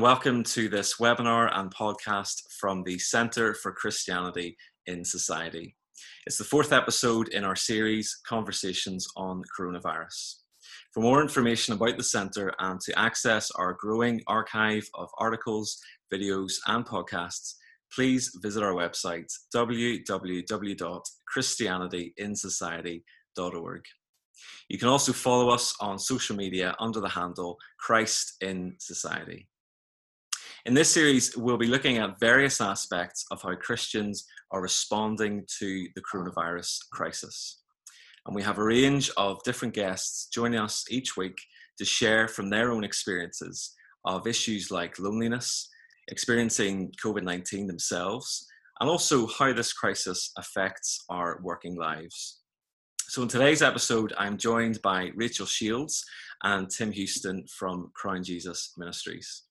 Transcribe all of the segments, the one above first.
welcome to this webinar and podcast from the Centre for Christianity in Society. It's the fourth episode in our series, Conversations on Coronavirus. For more information about the Centre and to access our growing archive of articles, videos, and podcasts, please visit our website www.christianityinsociety.org. You can also follow us on social media under the handle Christ in Society. In this series, we'll be looking at various aspects of how Christians are responding to the coronavirus crisis. And we have a range of different guests joining us each week to share from their own experiences of issues like loneliness, experiencing COVID 19 themselves, and also how this crisis affects our working lives. So, in today's episode, I'm joined by Rachel Shields and Tim Houston from Crown Jesus Ministries.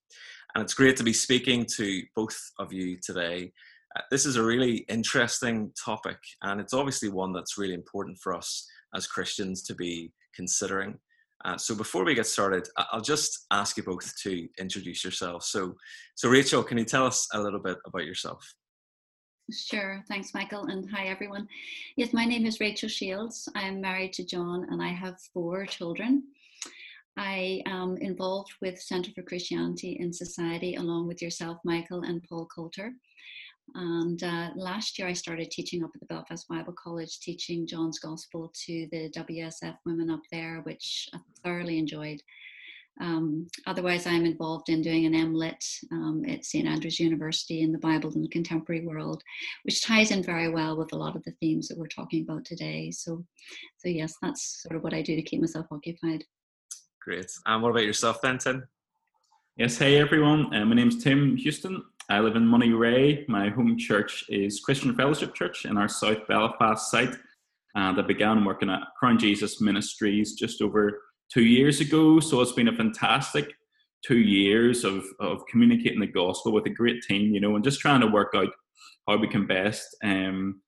And it's great to be speaking to both of you today. Uh, this is a really interesting topic, and it's obviously one that's really important for us as Christians to be considering. Uh, so before we get started, I'll just ask you both to introduce yourselves. So, so Rachel, can you tell us a little bit about yourself? Sure. Thanks, Michael. And hi, everyone. Yes, my name is Rachel Shields. I'm married to John and I have four children. I am involved with Centre for Christianity in Society along with yourself, Michael, and Paul Coulter. And uh, last year I started teaching up at the Belfast Bible College, teaching John's Gospel to the WSF women up there, which I thoroughly enjoyed. Um, otherwise, I'm involved in doing an MLit um, at St. Andrews University in the Bible and the Contemporary World, which ties in very well with a lot of the themes that we're talking about today. So, so yes, that's sort of what I do to keep myself occupied. Great. And what about yourself then, Tim? Yes, hey everyone. Uh, my name's Tim Houston. I live in Monterey. My home church is Christian Fellowship Church in our South Belfast site. And I began working at Crown Jesus Ministries just over two years ago. So it's been a fantastic two years of, of communicating the gospel with a great team, you know, and just trying to work out how we can best um,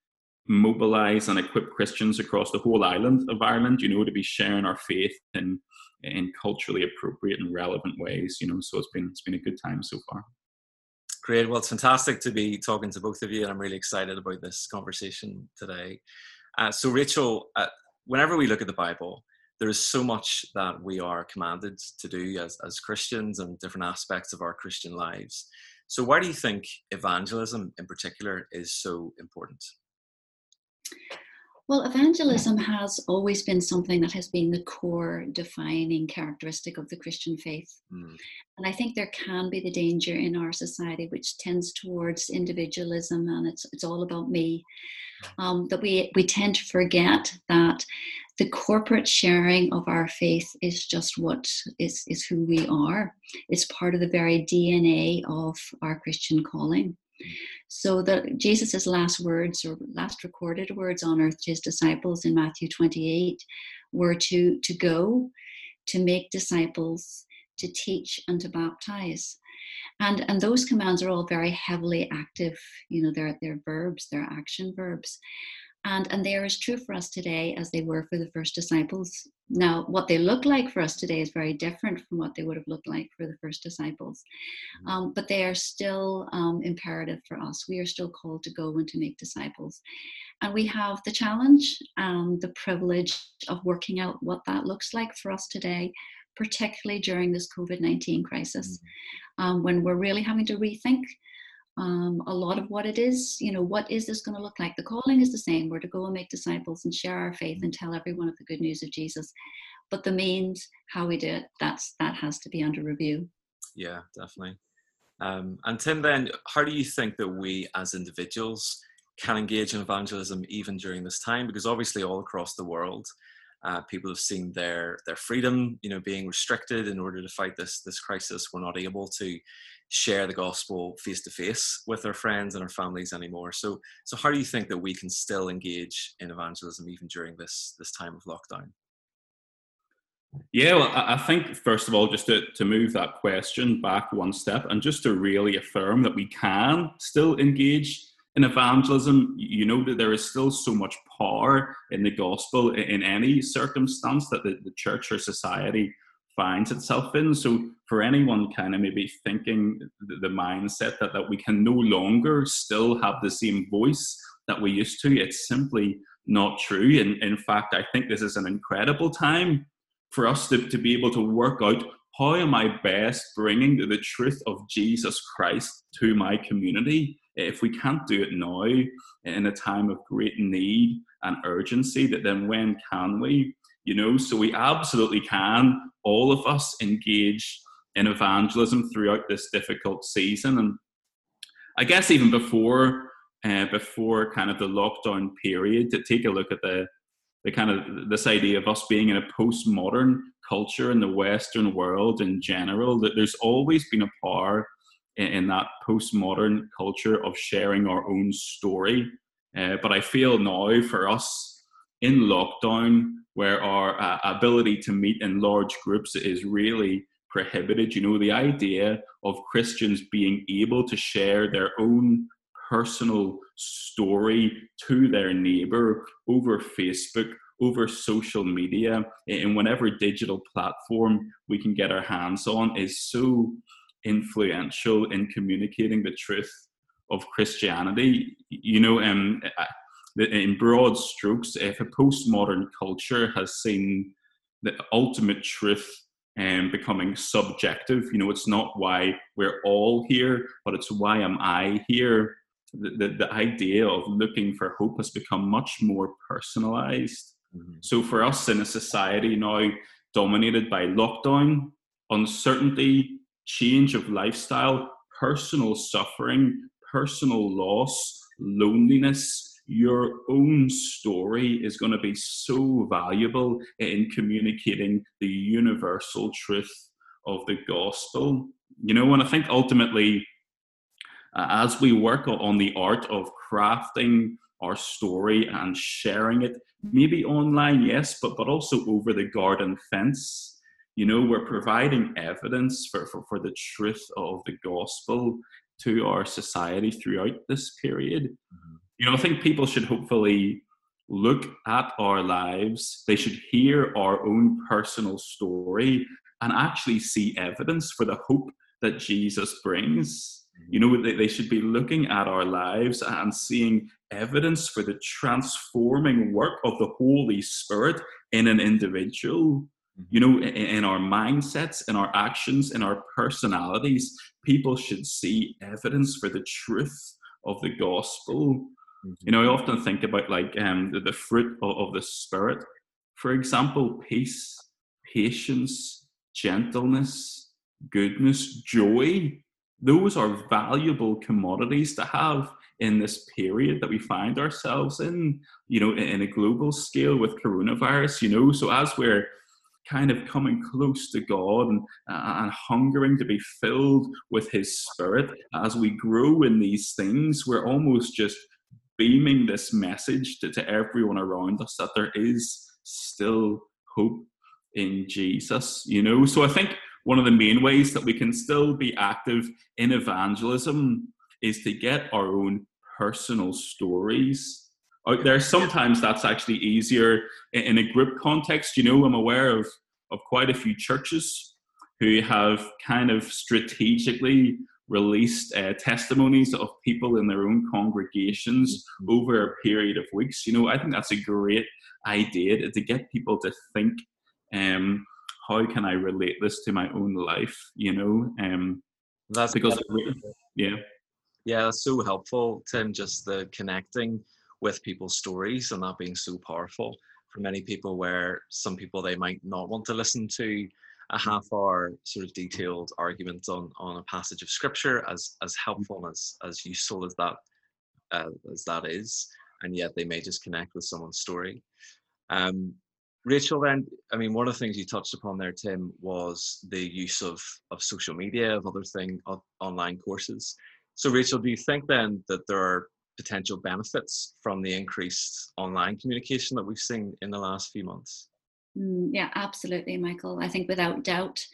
mobilize and equip Christians across the whole island of Ireland, you know, to be sharing our faith in in culturally appropriate and relevant ways. You know, so it's been it's been a good time so far. Great. Well, it's fantastic to be talking to both of you, and I'm really excited about this conversation today. Uh, so, Rachel, uh, whenever we look at the Bible, there is so much that we are commanded to do as, as Christians and different aspects of our Christian lives. So, why do you think evangelism in particular is so important? Well, evangelism has always been something that has been the core defining characteristic of the Christian faith. Mm. And I think there can be the danger in our society, which tends towards individualism and it's, it's all about me, um, that we, we tend to forget that the corporate sharing of our faith is just what is, is who we are. It's part of the very DNA of our Christian calling. So the Jesus's last words or last recorded words on earth to his disciples in Matthew 28 were to, to go, to make disciples, to teach and to baptize. And, and those commands are all very heavily active, you know, they're, they're verbs, they're action verbs. And, and they are as true for us today as they were for the first disciples. Now, what they look like for us today is very different from what they would have looked like for the first disciples. Mm-hmm. Um, but they are still um, imperative for us. We are still called to go and to make disciples. And we have the challenge and the privilege of working out what that looks like for us today, particularly during this COVID 19 crisis, mm-hmm. um, when we're really having to rethink um, a lot of what it is. You know, what is this going to look like? The calling is the same. We're to go and make disciples and share our faith and tell everyone of the good news of Jesus. But the means, how we do it, that's that has to be under review. Yeah, definitely. Um, and Tim, then, how do you think that we as individuals can engage in evangelism even during this time? Because obviously, all across the world, uh, people have seen their their freedom, you know, being restricted in order to fight this this crisis. We're not able to share the gospel face to face with our friends and our families anymore. So, so how do you think that we can still engage in evangelism even during this this time of lockdown? Yeah, well, I think first of all, just to, to move that question back one step and just to really affirm that we can still engage in evangelism, you know that there is still so much power in the gospel in any circumstance that the, the church or society finds itself in. So for anyone kind of maybe thinking the, the mindset that, that we can no longer still have the same voice that we used to, it's simply not true. And in fact, I think this is an incredible time for us to, to be able to work out how am I best bringing the truth of Jesus Christ to my community? If we can't do it now in a time of great need and urgency, that then when can we? You know, so we absolutely can, all of us, engage in evangelism throughout this difficult season. And I guess even before uh, before kind of the lockdown period, to take a look at the the kind of this idea of us being in a postmodern culture in the Western world in general, that there's always been a power in, in that postmodern culture of sharing our own story. Uh, but I feel now for us in lockdown, where our uh, ability to meet in large groups is really prohibited, you know, the idea of Christians being able to share their own personal story to their neighbor over Facebook, over social media, in whatever digital platform we can get our hands on is so influential in communicating the truth of Christianity. You know, um, in broad strokes, if a postmodern culture has seen the ultimate truth and um, becoming subjective. You know, it's not why we're all here, but it's why am I here the, the, the idea of looking for hope has become much more personalized. Mm-hmm. So for us in a society now dominated by lockdown, uncertainty, change of lifestyle, personal suffering, personal loss, loneliness, your own story is going to be so valuable in communicating the universal truth of the gospel. You know, and I think ultimately uh, as we work on the art of crafting our story and sharing it, maybe online, yes, but, but also over the garden fence. You know, we're providing evidence for, for, for the truth of the gospel to our society throughout this period. Mm-hmm. You know, I think people should hopefully look at our lives, they should hear our own personal story and actually see evidence for the hope that Jesus brings. You know, they, they should be looking at our lives and seeing evidence for the transforming work of the Holy Spirit in an individual. You know, in, in our mindsets, in our actions, in our personalities, people should see evidence for the truth of the gospel. Mm-hmm. You know, I often think about like um, the, the fruit of, of the Spirit. For example, peace, patience, gentleness, goodness, joy those are valuable commodities to have in this period that we find ourselves in, you know, in a global scale with coronavirus, you know. So as we're kind of coming close to God and, and hungering to be filled with His Spirit, as we grow in these things, we're almost just beaming this message to, to everyone around us that there is still hope in Jesus, you know. So I think one of the main ways that we can still be active in evangelism is to get our own personal stories out there. Sometimes that's actually easier in a group context. You know, I'm aware of, of quite a few churches who have kind of strategically released uh, testimonies of people in their own congregations mm-hmm. over a period of weeks. You know, I think that's a great idea to get people to think um, how can I relate this to my own life? You know, um, that's because yeah, yeah, that's so helpful, Tim. Just the connecting with people's stories and that being so powerful for many people. Where some people they might not want to listen to a half hour sort of detailed argument on on a passage of scripture as as helpful as as useful as that uh, as that is and yet they may just connect with someone's story um, Rachel, then, I mean, one of the things you touched upon there, Tim, was the use of, of social media, of other thing, of online courses. So, Rachel, do you think then that there are potential benefits from the increased online communication that we've seen in the last few months? Mm, yeah, absolutely, Michael. I think without doubt,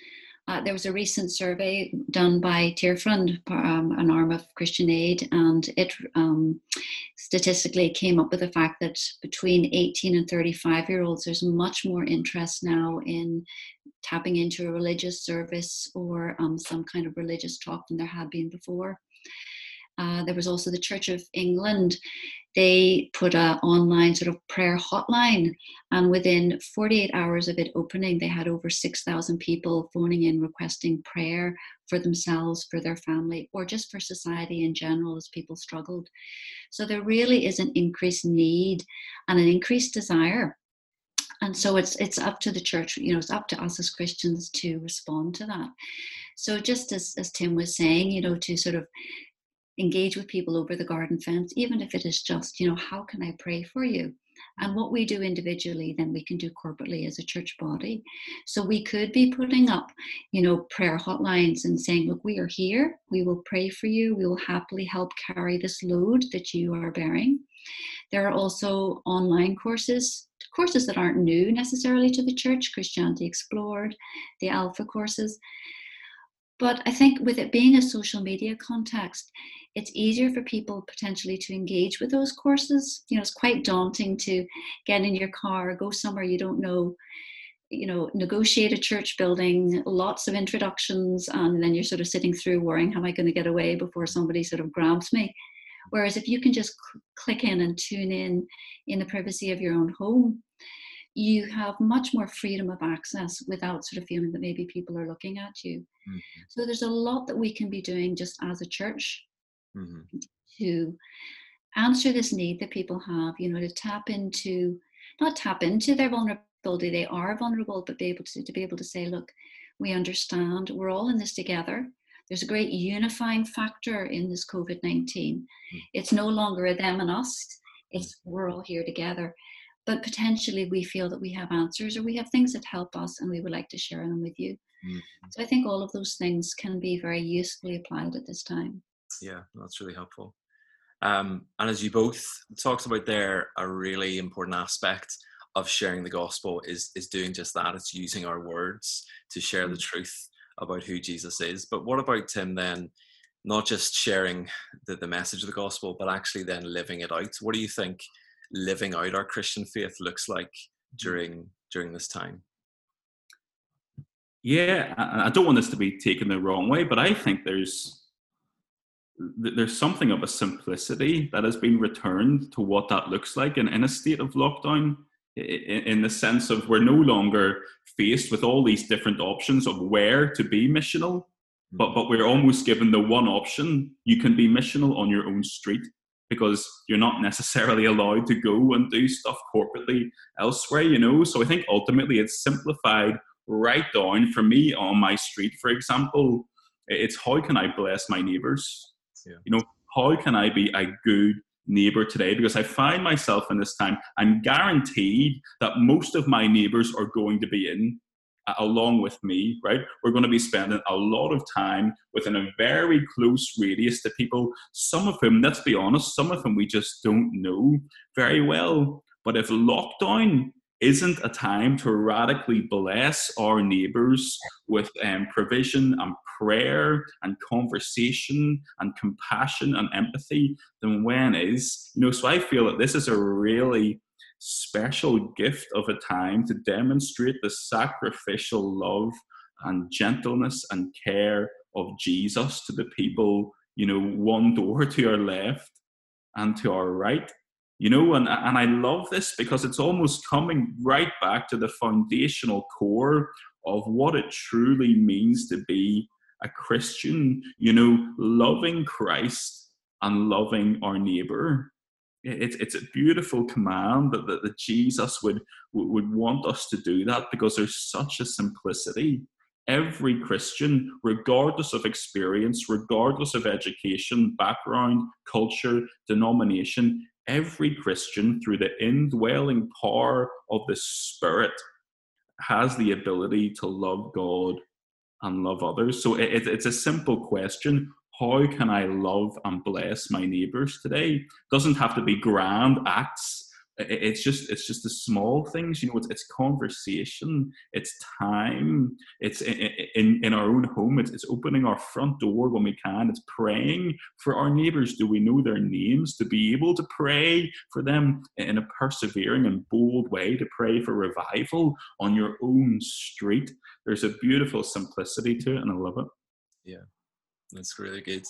uh, there was a recent survey done by Tearfund, um, an arm of Christian Aid, and it um, statistically came up with the fact that between 18 and 35 year olds, there's much more interest now in tapping into a religious service or um, some kind of religious talk than there had been before. Uh, there was also the Church of England. They put an online sort of prayer hotline, and within 48 hours of it opening, they had over 6,000 people phoning in requesting prayer for themselves, for their family, or just for society in general as people struggled. So there really is an increased need and an increased desire and so it's it's up to the church you know it's up to us as christians to respond to that so just as, as tim was saying you know to sort of engage with people over the garden fence even if it is just you know how can i pray for you? And what we do individually then we can do corporately as a church body. So we could be putting up you know prayer hotlines and saying look we are here. We will pray for you. We will happily help carry this load that you are bearing. There are also online courses courses that aren't new necessarily to the church, Christianity Explored, the Alpha courses. But I think with it being a social media context, it's easier for people potentially to engage with those courses. You know, it's quite daunting to get in your car, go somewhere you don't know, you know, negotiate a church building, lots of introductions, and then you're sort of sitting through worrying, how am I going to get away before somebody sort of grabs me? Whereas if you can just cl- click in and tune in in the privacy of your own home, you have much more freedom of access without sort of feeling that maybe people are looking at you. Mm-hmm. So there's a lot that we can be doing just as a church mm-hmm. to answer this need that people have, you know, to tap into, not tap into their vulnerability, they are vulnerable, but be able to, to be able to say, look, we understand, we're all in this together. There's a great unifying factor in this COVID 19. Mm. It's no longer a them and us, it's mm. we're all here together. But potentially we feel that we have answers or we have things that help us and we would like to share them with you. Mm-hmm. So I think all of those things can be very usefully applied at this time. Yeah, that's really helpful. Um, and as you both talked about there, a really important aspect of sharing the gospel is is doing just that. It's using our words to share the mm. truth about who Jesus is. But what about Tim then? Not just sharing the, the message of the gospel, but actually then living it out. What do you think living out our Christian faith looks like mm-hmm. during during this time? Yeah, I don't want this to be taken the wrong way, but I think there's there's something of a simplicity that has been returned to what that looks like in, in a state of lockdown in the sense of we're no longer faced with all these different options of where to be missional, mm. but but we're almost given the one option you can be missional on your own street because you're not necessarily allowed to go and do stuff corporately elsewhere, you know. So I think ultimately it's simplified right down for me on my street, for example. It's how can I bless my neighbors? Yeah. You know, how can I be a good neighbor today because I find myself in this time, I'm guaranteed that most of my neighbors are going to be in along with me, right? We're going to be spending a lot of time within a very close radius to people, some of whom, let's be honest, some of whom we just don't know very well. But if lockdown isn't a time to radically bless our neighbors with um, provision and prayer and conversation and compassion and empathy, then when is? You know, so I feel that this is a really special gift of a time to demonstrate the sacrificial love and gentleness and care of Jesus to the people, you know, one door to our left and to our right. You know and, and i love this because it's almost coming right back to the foundational core of what it truly means to be a christian you know loving christ and loving our neighbor it's it's a beautiful command that, that, that jesus would would want us to do that because there's such a simplicity every Christian, regardless of experience, regardless of education, background, culture, denomination, every Christian, through the indwelling power of the Spirit, has the ability to love God and love others. So it, it's a simple question. How can I love and bless my neighbors today? Doesn't have to be grand acts. It's just it's just the small things you know it's, it's conversation it's time it's in, in, in our own home it's, it's opening our front door when we can it's praying for our neighbors. Do we know their names to be able to pray for them in a persevering and bold way to pray for revival on your own street? There's a beautiful simplicity to it and i love it. Yeah that's really good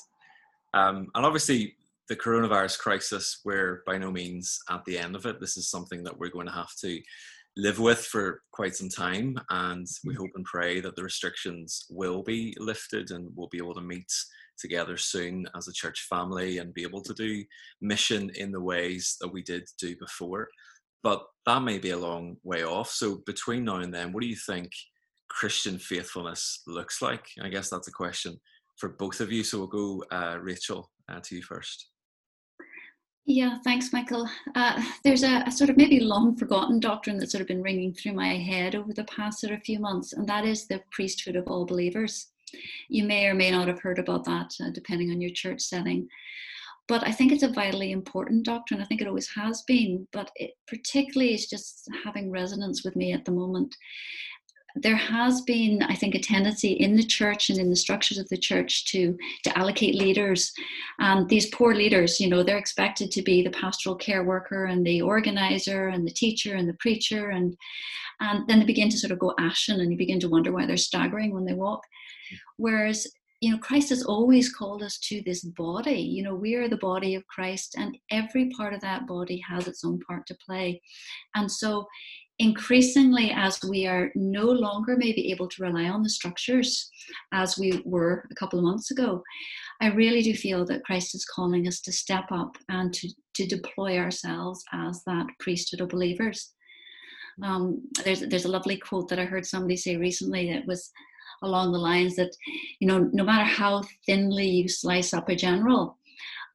um, and obviously the coronavirus crisis, we're by no means at the end of it. This is something that we're going to have to live with for quite some time. And we hope and pray that the restrictions will be lifted and we'll be able to meet together soon as a church family and be able to do mission in the ways that we did do before. But that may be a long way off. So, between now and then, what do you think Christian faithfulness looks like? I guess that's a question for both of you. So, we'll go, uh, Rachel, uh, to you first. Yeah, thanks, Michael. Uh, there's a, a, sort of maybe long forgotten doctrine that's sort of been ringing through my head over the past sort of few months, and that is the priesthood of all believers. You may or may not have heard about that, uh, depending on your church setting. But I think it's a vitally important doctrine. I think it always has been, but it particularly is just having resonance with me at the moment there has been, I think, a tendency in the church and in the structures of the church to to allocate leaders. And these poor leaders, you know, they're expected to be the pastoral care worker and the organizer and the teacher and the preacher, and and then they begin to sort of go ashen, and you begin to wonder why they're staggering when they walk. Whereas you know, Christ has always called us to this body. You know, we are the body of Christ, and every part of that body has its own part to play. And so, increasingly as we are no longer maybe able to rely on the structures as we were a couple of months ago i really do feel that christ is calling us to step up and to, to deploy ourselves as that priesthood of believers. Um, there's, there's a lovely quote that i heard somebody say recently that was along the lines that you know no matter how thinly you slice up a general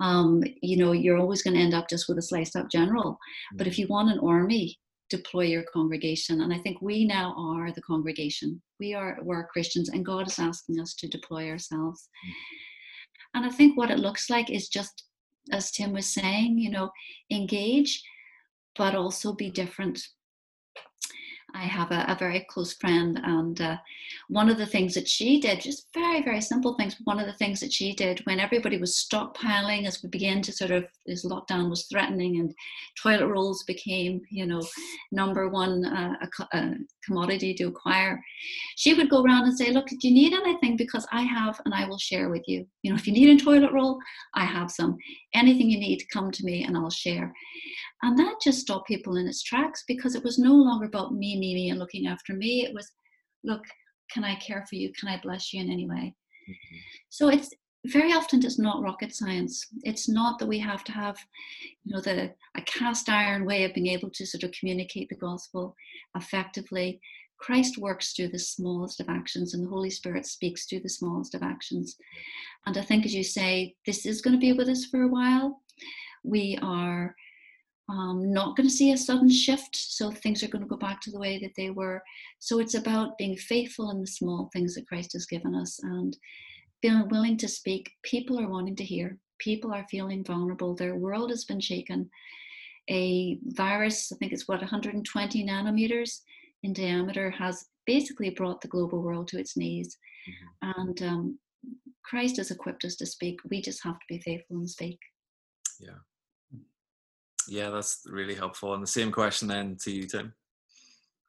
um, you know you're always going to end up just with a sliced up general. But if you want an army deploy your congregation. And I think we now are the congregation. We are we're Christians, and God is asking us to deploy ourselves. Mm-hmm. And I think what it looks like is just, as Tim was saying, you know, engage, but also be different. I have a, a very close friend, and uh, one of the things that she did, just very, very simple things, one of the things that she did when everybody was stockpiling as we began to sort of, as lockdown was threatening and toilet rolls became, you know, number one uh, a, a commodity to acquire, she would go around and say, Look, do you need anything? Because I have, and I will share with you. You know, if you need a toilet roll, I have some. Anything you need, come to me and I'll share. And that just stopped people in its tracks because it was no longer about me, me, me, and looking after me. It was, look, can I care for you? Can I bless you in any way? Mm-hmm. So it's very often it's not rocket science. It's not that we have to have, you know, the a cast iron way of being able to sort of communicate the gospel effectively. Christ works through the smallest of actions, and the Holy Spirit speaks through the smallest of actions. And I think, as you say, this is going to be with us for a while. We are um, not going to see a sudden shift. So things are going to go back to the way that they were. So it's about being faithful in the small things that Christ has given us and being willing to speak. People are wanting to hear. People are feeling vulnerable. Their world has been shaken. A virus, I think it's what, 120 nanometers in diameter, has basically brought the global world to its knees. Mm-hmm. And um, Christ has equipped us to speak. We just have to be faithful and speak. Yeah. Yeah, that's really helpful. And the same question then to you, Tim.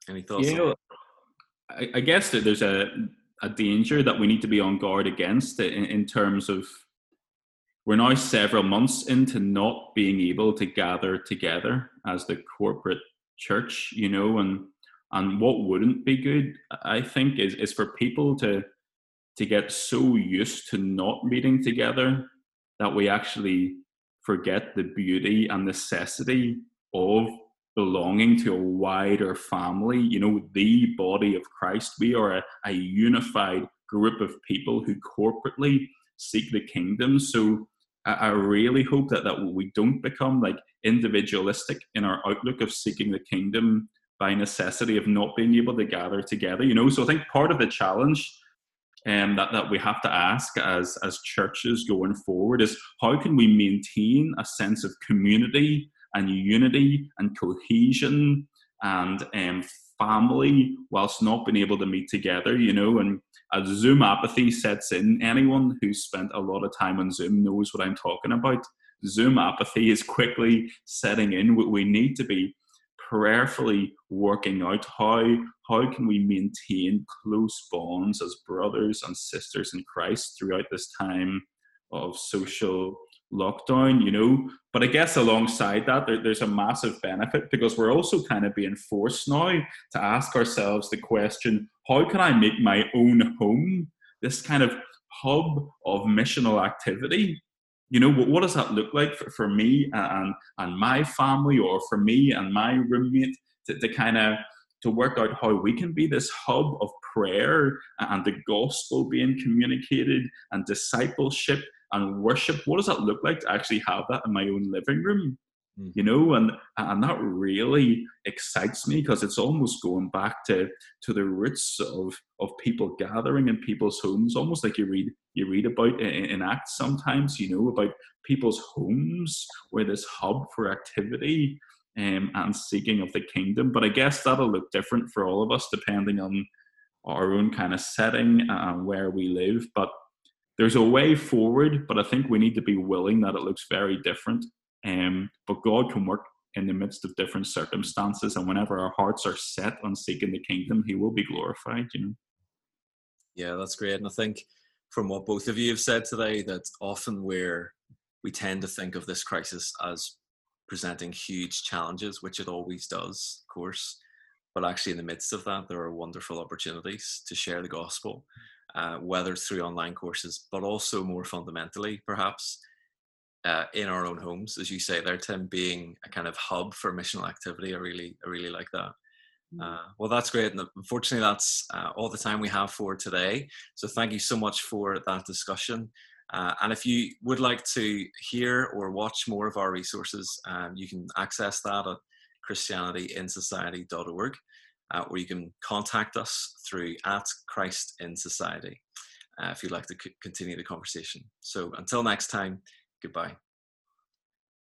Any thoughts? You know, I, I guess that there's a a danger that we need to be on guard against in, in terms of we're now several months into not being able to gather together as the corporate church, you know, and and what wouldn't be good, I think, is is for people to to get so used to not meeting together that we actually forget the beauty and necessity of belonging to a wider family, you know, the body of Christ. We are a, a unified group of people who corporately seek the kingdom. So I, I really hope that, that we don't become like individualistic in our outlook of seeking the kingdom by necessity of not being able to gather together, you know. So I think part of the challenge um, that, that we have to ask as, as churches going forward is how can we maintain a sense of community and unity and cohesion and um, family whilst not being able to meet together, you know, and as Zoom apathy sets in, anyone who's spent a lot of time on Zoom knows what I'm talking about. Zoom apathy is quickly setting in. We we need to be prayerfully working out how how can we maintain close bonds as brothers and sisters in Christ throughout this time of social lockdown, you know. But I guess alongside that, there, there's a massive benefit because we're also kind of being forced now to ask ourselves the question how can I make my own home this kind of hub of missional activity? You know, what, what does that look like for, for me and, and my family or for me and my roommate to, to kind of to work out how we can be this hub of prayer and the gospel being communicated and discipleship and worship? What does that look like to actually have that in my own living room mm. you know and and that really excites me because it's almost going back to to the roots of of people gathering in people's homes almost like you read you read about in, in acts sometimes you know about people's homes where this hub for activity um, and seeking of the kingdom but i guess that'll look different for all of us depending on our own kind of setting and where we live but there's a way forward, but I think we need to be willing that it looks very different. Um, but God can work in the midst of different circumstances, and whenever our hearts are set on seeking the kingdom, He will be glorified. You know. Yeah, that's great, and I think from what both of you have said today, that often where we tend to think of this crisis as presenting huge challenges, which it always does, of course. But actually, in the midst of that, there are wonderful opportunities to share the gospel uh, whether through online courses, but also more fundamentally, perhaps uh, in our own homes, as you say there, Tim, being a kind of hub for missional activity. I really, I really like that. Mm. Uh, well, that's great. And unfortunately, that's uh, all the time we have for today. So thank you so much for that discussion. Uh, and if you would like to hear or watch more of our resources, um, you can access that at christianityinsociety.org uh, or you can contact us through at Christ in Society uh, if you'd like to c- continue the conversation. So until next time, goodbye.